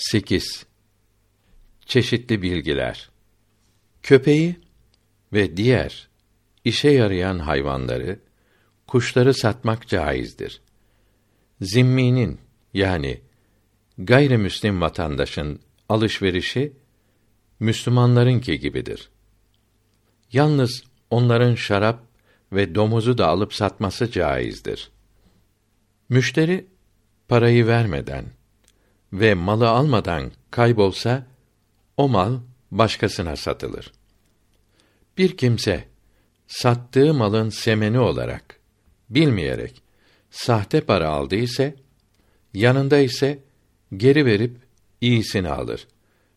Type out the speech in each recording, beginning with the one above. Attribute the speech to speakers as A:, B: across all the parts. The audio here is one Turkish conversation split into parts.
A: 8. Çeşitli bilgiler. Köpeği ve diğer işe yarayan hayvanları, kuşları satmak caizdir. Zimminin yani gayrimüslim vatandaşın alışverişi Müslümanlarınki gibidir. Yalnız onların şarap ve domuzu da alıp satması caizdir. Müşteri parayı vermeden ve malı almadan kaybolsa o mal başkasına satılır. Bir kimse sattığı malın semeni olarak bilmeyerek sahte para aldı ise yanında ise geri verip iyisini alır.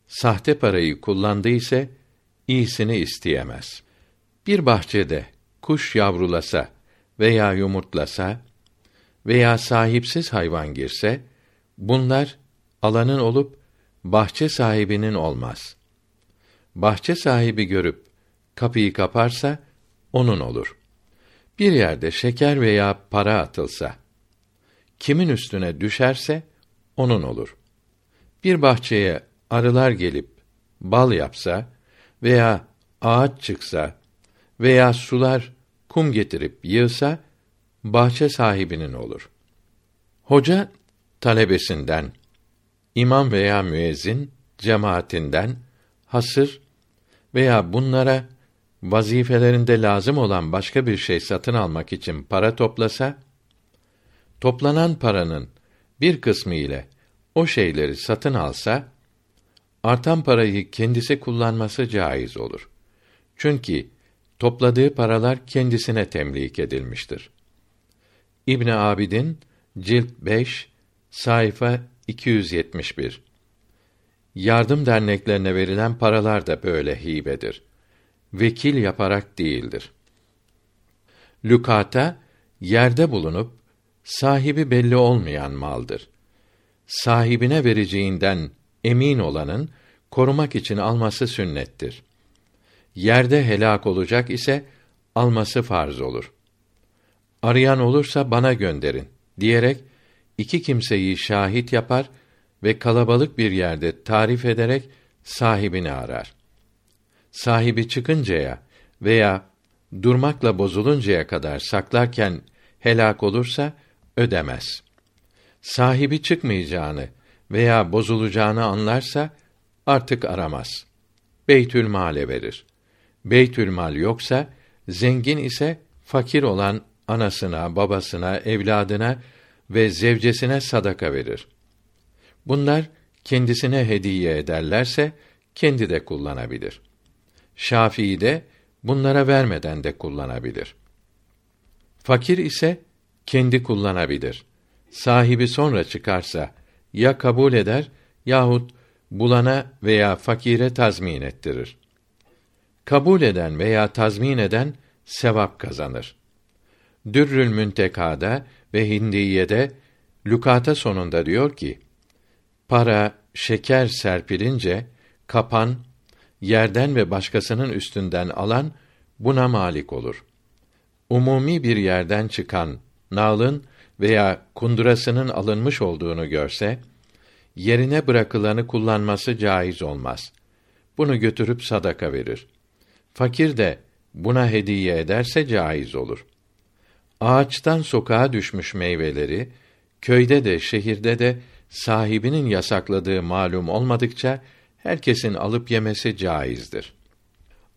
A: Sahte parayı kullandı ise iyisini isteyemez. Bir bahçede kuş yavrulasa veya yumurtlasa veya sahipsiz hayvan girse bunlar alanın olup bahçe sahibinin olmaz. Bahçe sahibi görüp kapıyı kaparsa onun olur. Bir yerde şeker veya para atılsa kimin üstüne düşerse onun olur. Bir bahçeye arılar gelip bal yapsa veya ağaç çıksa veya sular kum getirip yığsa bahçe sahibinin olur. Hoca talebesinden imam veya müezzin cemaatinden hasır veya bunlara vazifelerinde lazım olan başka bir şey satın almak için para toplasa toplanan paranın bir kısmı ile o şeyleri satın alsa artan parayı kendisi kullanması caiz olur. Çünkü topladığı paralar kendisine temlik edilmiştir. İbn Abidin cilt 5 sayfa 271 Yardım derneklerine verilen paralar da böyle hibedir. Vekil yaparak değildir. Lükata yerde bulunup sahibi belli olmayan maldır. Sahibine vereceğinden emin olanın korumak için alması sünnettir. Yerde helak olacak ise alması farz olur. Arayan olursa bana gönderin diyerek iki kimseyi şahit yapar ve kalabalık bir yerde tarif ederek sahibini arar. Sahibi çıkıncaya veya durmakla bozuluncaya kadar saklarken helak olursa ödemez. Sahibi çıkmayacağını veya bozulacağını anlarsa artık aramaz. Beytül male verir. Beytül mal yoksa zengin ise fakir olan anasına, babasına, evladına ve zevcesine sadaka verir. Bunlar kendisine hediye ederlerse kendi de kullanabilir. Şafii de bunlara vermeden de kullanabilir. Fakir ise kendi kullanabilir. Sahibi sonra çıkarsa ya kabul eder yahut bulana veya fakire tazmin ettirir. Kabul eden veya tazmin eden sevap kazanır. Dürrül Müntekada ve Hindiye'de lükata sonunda diyor ki: Para, şeker serpilince kapan yerden ve başkasının üstünden alan buna malik olur. Umumi bir yerden çıkan nalın veya kundurasının alınmış olduğunu görse yerine bırakılanı kullanması caiz olmaz. Bunu götürüp sadaka verir. Fakir de buna hediye ederse caiz olur. Ağaçtan sokağa düşmüş meyveleri köyde de şehirde de sahibinin yasakladığı malum olmadıkça herkesin alıp yemesi caizdir.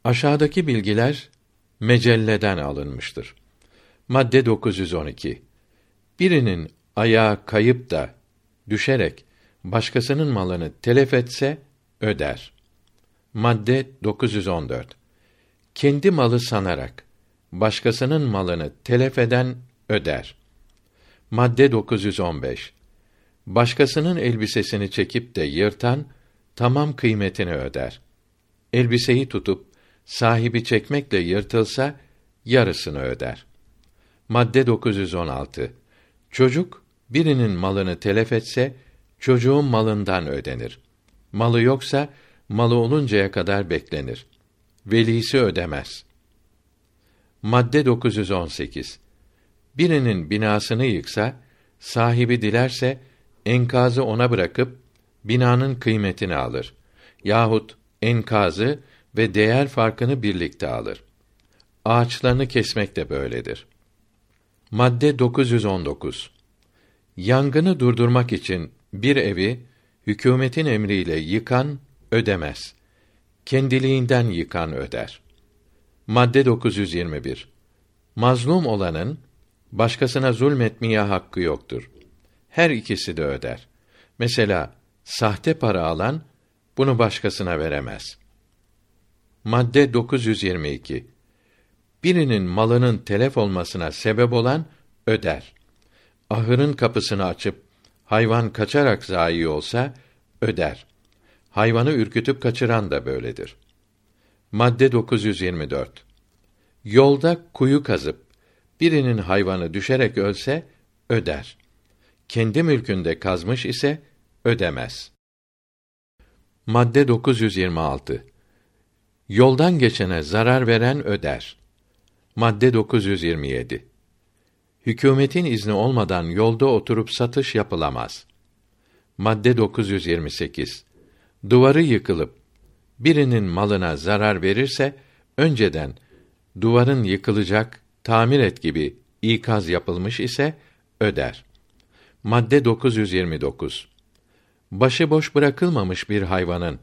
A: Aşağıdaki bilgiler mecelleden alınmıştır. Madde 912. Birinin ayağı kayıp da düşerek başkasının malını telef etse öder. Madde 914. Kendi malı sanarak başkasının malını telef eden öder. Madde 915. Başkasının elbisesini çekip de yırtan tamam kıymetini öder. Elbiseyi tutup sahibi çekmekle yırtılsa yarısını öder. Madde 916. Çocuk birinin malını telef etse çocuğun malından ödenir. Malı yoksa malı oluncaya kadar beklenir. Velisi ödemez. Madde 918. Birinin binasını yıksa, sahibi dilerse enkazı ona bırakıp binanın kıymetini alır yahut enkazı ve değer farkını birlikte alır. Ağaçlarını kesmek de böyledir. Madde 919. Yangını durdurmak için bir evi hükümetin emriyle yıkan ödemez. Kendiliğinden yıkan öder. Madde 921. Mazlum olanın başkasına zulmetmeye hakkı yoktur. Her ikisi de öder. Mesela sahte para alan bunu başkasına veremez. Madde 922. Birinin malının telef olmasına sebep olan öder. Ahırın kapısını açıp hayvan kaçarak zayi olsa öder. Hayvanı ürkütüp kaçıran da böyledir. Madde 924. Yolda kuyu kazıp birinin hayvanı düşerek ölse öder. Kendi mülkünde kazmış ise ödemez. Madde 926. Yoldan geçene zarar veren öder. Madde 927. Hükümetin izni olmadan yolda oturup satış yapılamaz. Madde 928. Duvarı yıkılıp birinin malına zarar verirse önceden duvarın yıkılacak, tamir et gibi ikaz yapılmış ise öder. Madde 929. Başıboş bırakılmamış bir hayvanın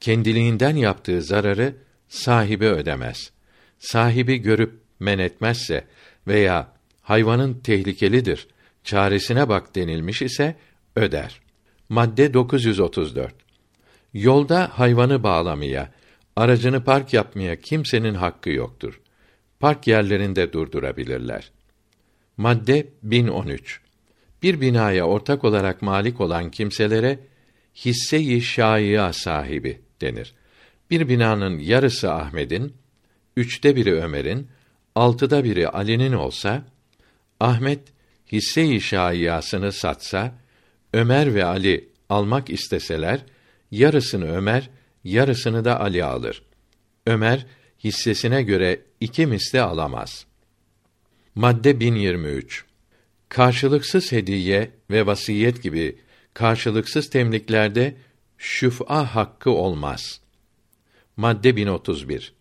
A: kendiliğinden yaptığı zararı sahibi ödemez. Sahibi görüp men etmezse veya hayvanın tehlikelidir, çaresine bak denilmiş ise öder. Madde 934. Yolda hayvanı bağlamaya, aracını park yapmaya kimsenin hakkı yoktur. Park yerlerinde durdurabilirler. Madde 1013. Bir binaya ortak olarak malik olan kimselere hisse-i şâia sahibi denir. Bir binanın yarısı Ahmet'in, üçte biri Ömer'in, altıda biri Ali'nin olsa, Ahmet hisse-i şâiyasını satsa, Ömer ve Ali almak isteseler, yarısını Ömer, yarısını da Ali alır. Ömer hissesine göre iki misli alamaz. Madde 1023. Karşılıksız hediye ve vasiyet gibi karşılıksız temliklerde şüf'a hakkı olmaz. Madde 1031.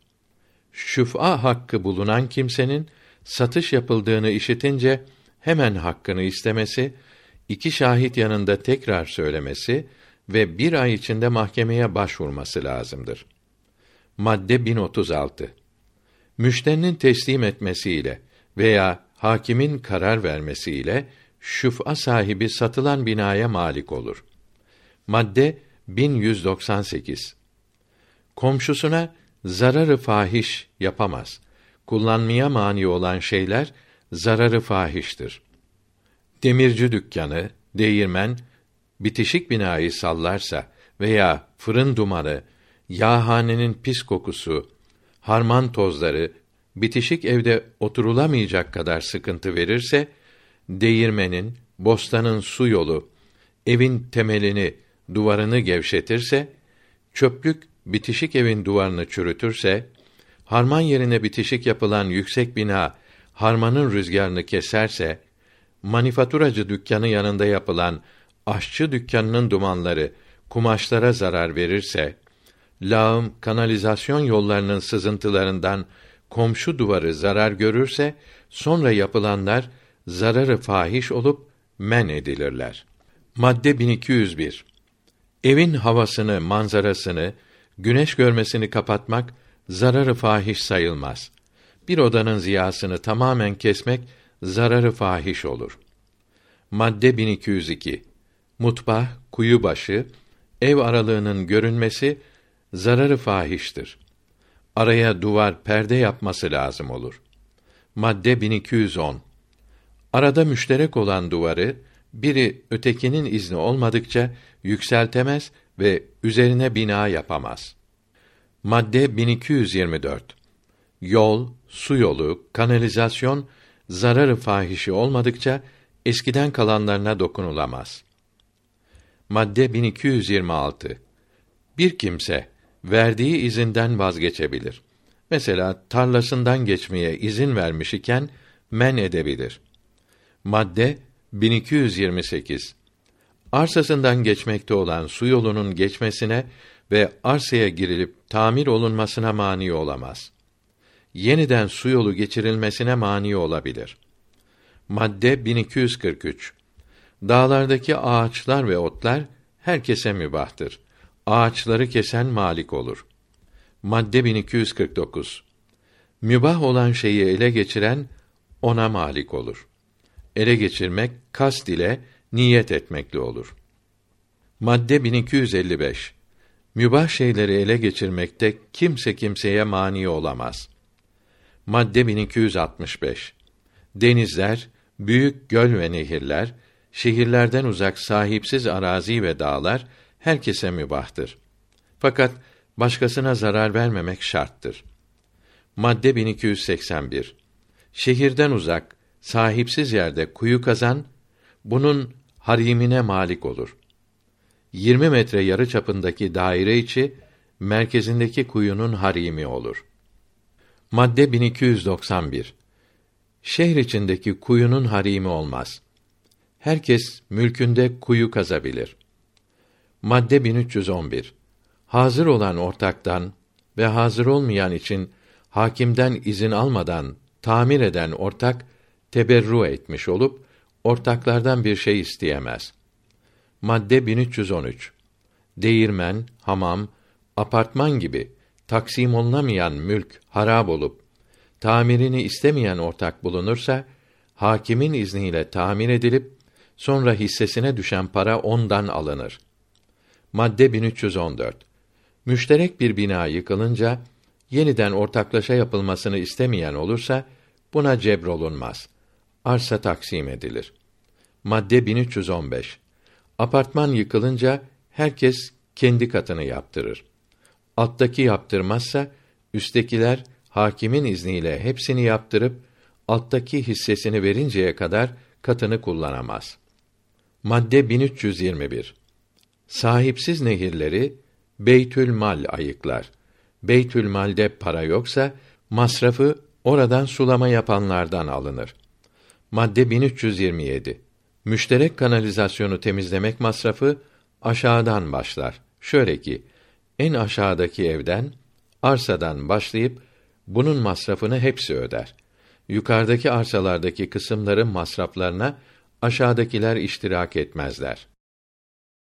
A: Şüf'a hakkı bulunan kimsenin satış yapıldığını işitince hemen hakkını istemesi, iki şahit yanında tekrar söylemesi ve bir ay içinde mahkemeye başvurması lazımdır. Madde 1036. Müşterinin teslim etmesiyle veya hakimin karar vermesiyle şüf'a sahibi satılan binaya malik olur. Madde 1198. Komşusuna zararı fahiş yapamaz. Kullanmaya mani olan şeyler zararı fahiştir. Demirci dükkanı, değirmen, bitişik binayı sallarsa veya fırın dumanı, yağhanenin pis kokusu, harman tozları, bitişik evde oturulamayacak kadar sıkıntı verirse, değirmenin, bostanın su yolu, evin temelini, duvarını gevşetirse, çöplük bitişik evin duvarını çürütürse, harman yerine bitişik yapılan yüksek bina harmanın rüzgarını keserse, manifaturacı dükkanı yanında yapılan aşçı dükkanının dumanları kumaşlara zarar verirse, lağım, kanalizasyon yollarının sızıntılarından komşu duvarı zarar görürse, sonra yapılanlar zararı fahiş olup men edilirler. Madde 1201. Evin havasını, manzarasını, güneş görmesini kapatmak zararı fahiş sayılmaz. Bir odanın ziyasını tamamen kesmek zararı fahiş olur. Madde 1202. Mutbah, kuyu başı, ev aralığının görünmesi zararı fahiştir. Araya duvar, perde yapması lazım olur. Madde 1210. Arada müşterek olan duvarı biri ötekinin izni olmadıkça yükseltemez ve üzerine bina yapamaz. Madde 1224. Yol, su yolu, kanalizasyon zararı fahişi olmadıkça eskiden kalanlarına dokunulamaz. Madde 1226. Bir kimse verdiği izinden vazgeçebilir. Mesela tarlasından geçmeye izin vermiş iken men edebilir. Madde 1228. Arsasından geçmekte olan su yolunun geçmesine ve arsaya girilip tamir olunmasına mani olamaz. Yeniden su yolu geçirilmesine mani olabilir. Madde 1243. Dağlardaki ağaçlar ve otlar herkese mübahtır. Ağaçları kesen malik olur. Madde 1249. Mübah olan şeyi ele geçiren ona malik olur. Ele geçirmek kast ile niyet etmekle olur. Madde 1255. Mübah şeyleri ele geçirmekte kimse kimseye mani olamaz. Madde 1265. Denizler, büyük göl ve nehirler, şehirlerden uzak sahipsiz arazi ve dağlar herkese mübahtır. Fakat başkasına zarar vermemek şarttır. Madde 1281. Şehirden uzak, sahipsiz yerde kuyu kazan, bunun harimine malik olur. 20 metre yarı çapındaki daire içi merkezindeki kuyunun harimi olur. Madde 1291. Şehir içindeki kuyunun harimi olmaz. Herkes mülkünde kuyu kazabilir. Madde 1311. Hazır olan ortaktan ve hazır olmayan için hakimden izin almadan tamir eden ortak teberru etmiş olup ortaklardan bir şey isteyemez. Madde 1313. Değirmen, hamam, apartman gibi taksim olunamayan mülk harap olup tamirini istemeyen ortak bulunursa hakimin izniyle tamir edilip sonra hissesine düşen para ondan alınır. Madde 1314. Müşterek bir bina yıkılınca yeniden ortaklaşa yapılmasını istemeyen olursa buna cebrolunmaz. Arsa taksim edilir. Madde 1315. Apartman yıkılınca herkes kendi katını yaptırır. Alttaki yaptırmazsa üsttekiler hakimin izniyle hepsini yaptırıp alttaki hissesini verinceye kadar katını kullanamaz. Madde 1321. Sahipsiz nehirleri Beytül Mal ayıklar. Beytül Mal'de para yoksa masrafı oradan sulama yapanlardan alınır. Madde 1327. Müşterek kanalizasyonu temizlemek masrafı aşağıdan başlar. Şöyle ki en aşağıdaki evden arsadan başlayıp bunun masrafını hepsi öder. Yukarıdaki arsalardaki kısımların masraflarına aşağıdakiler iştirak etmezler.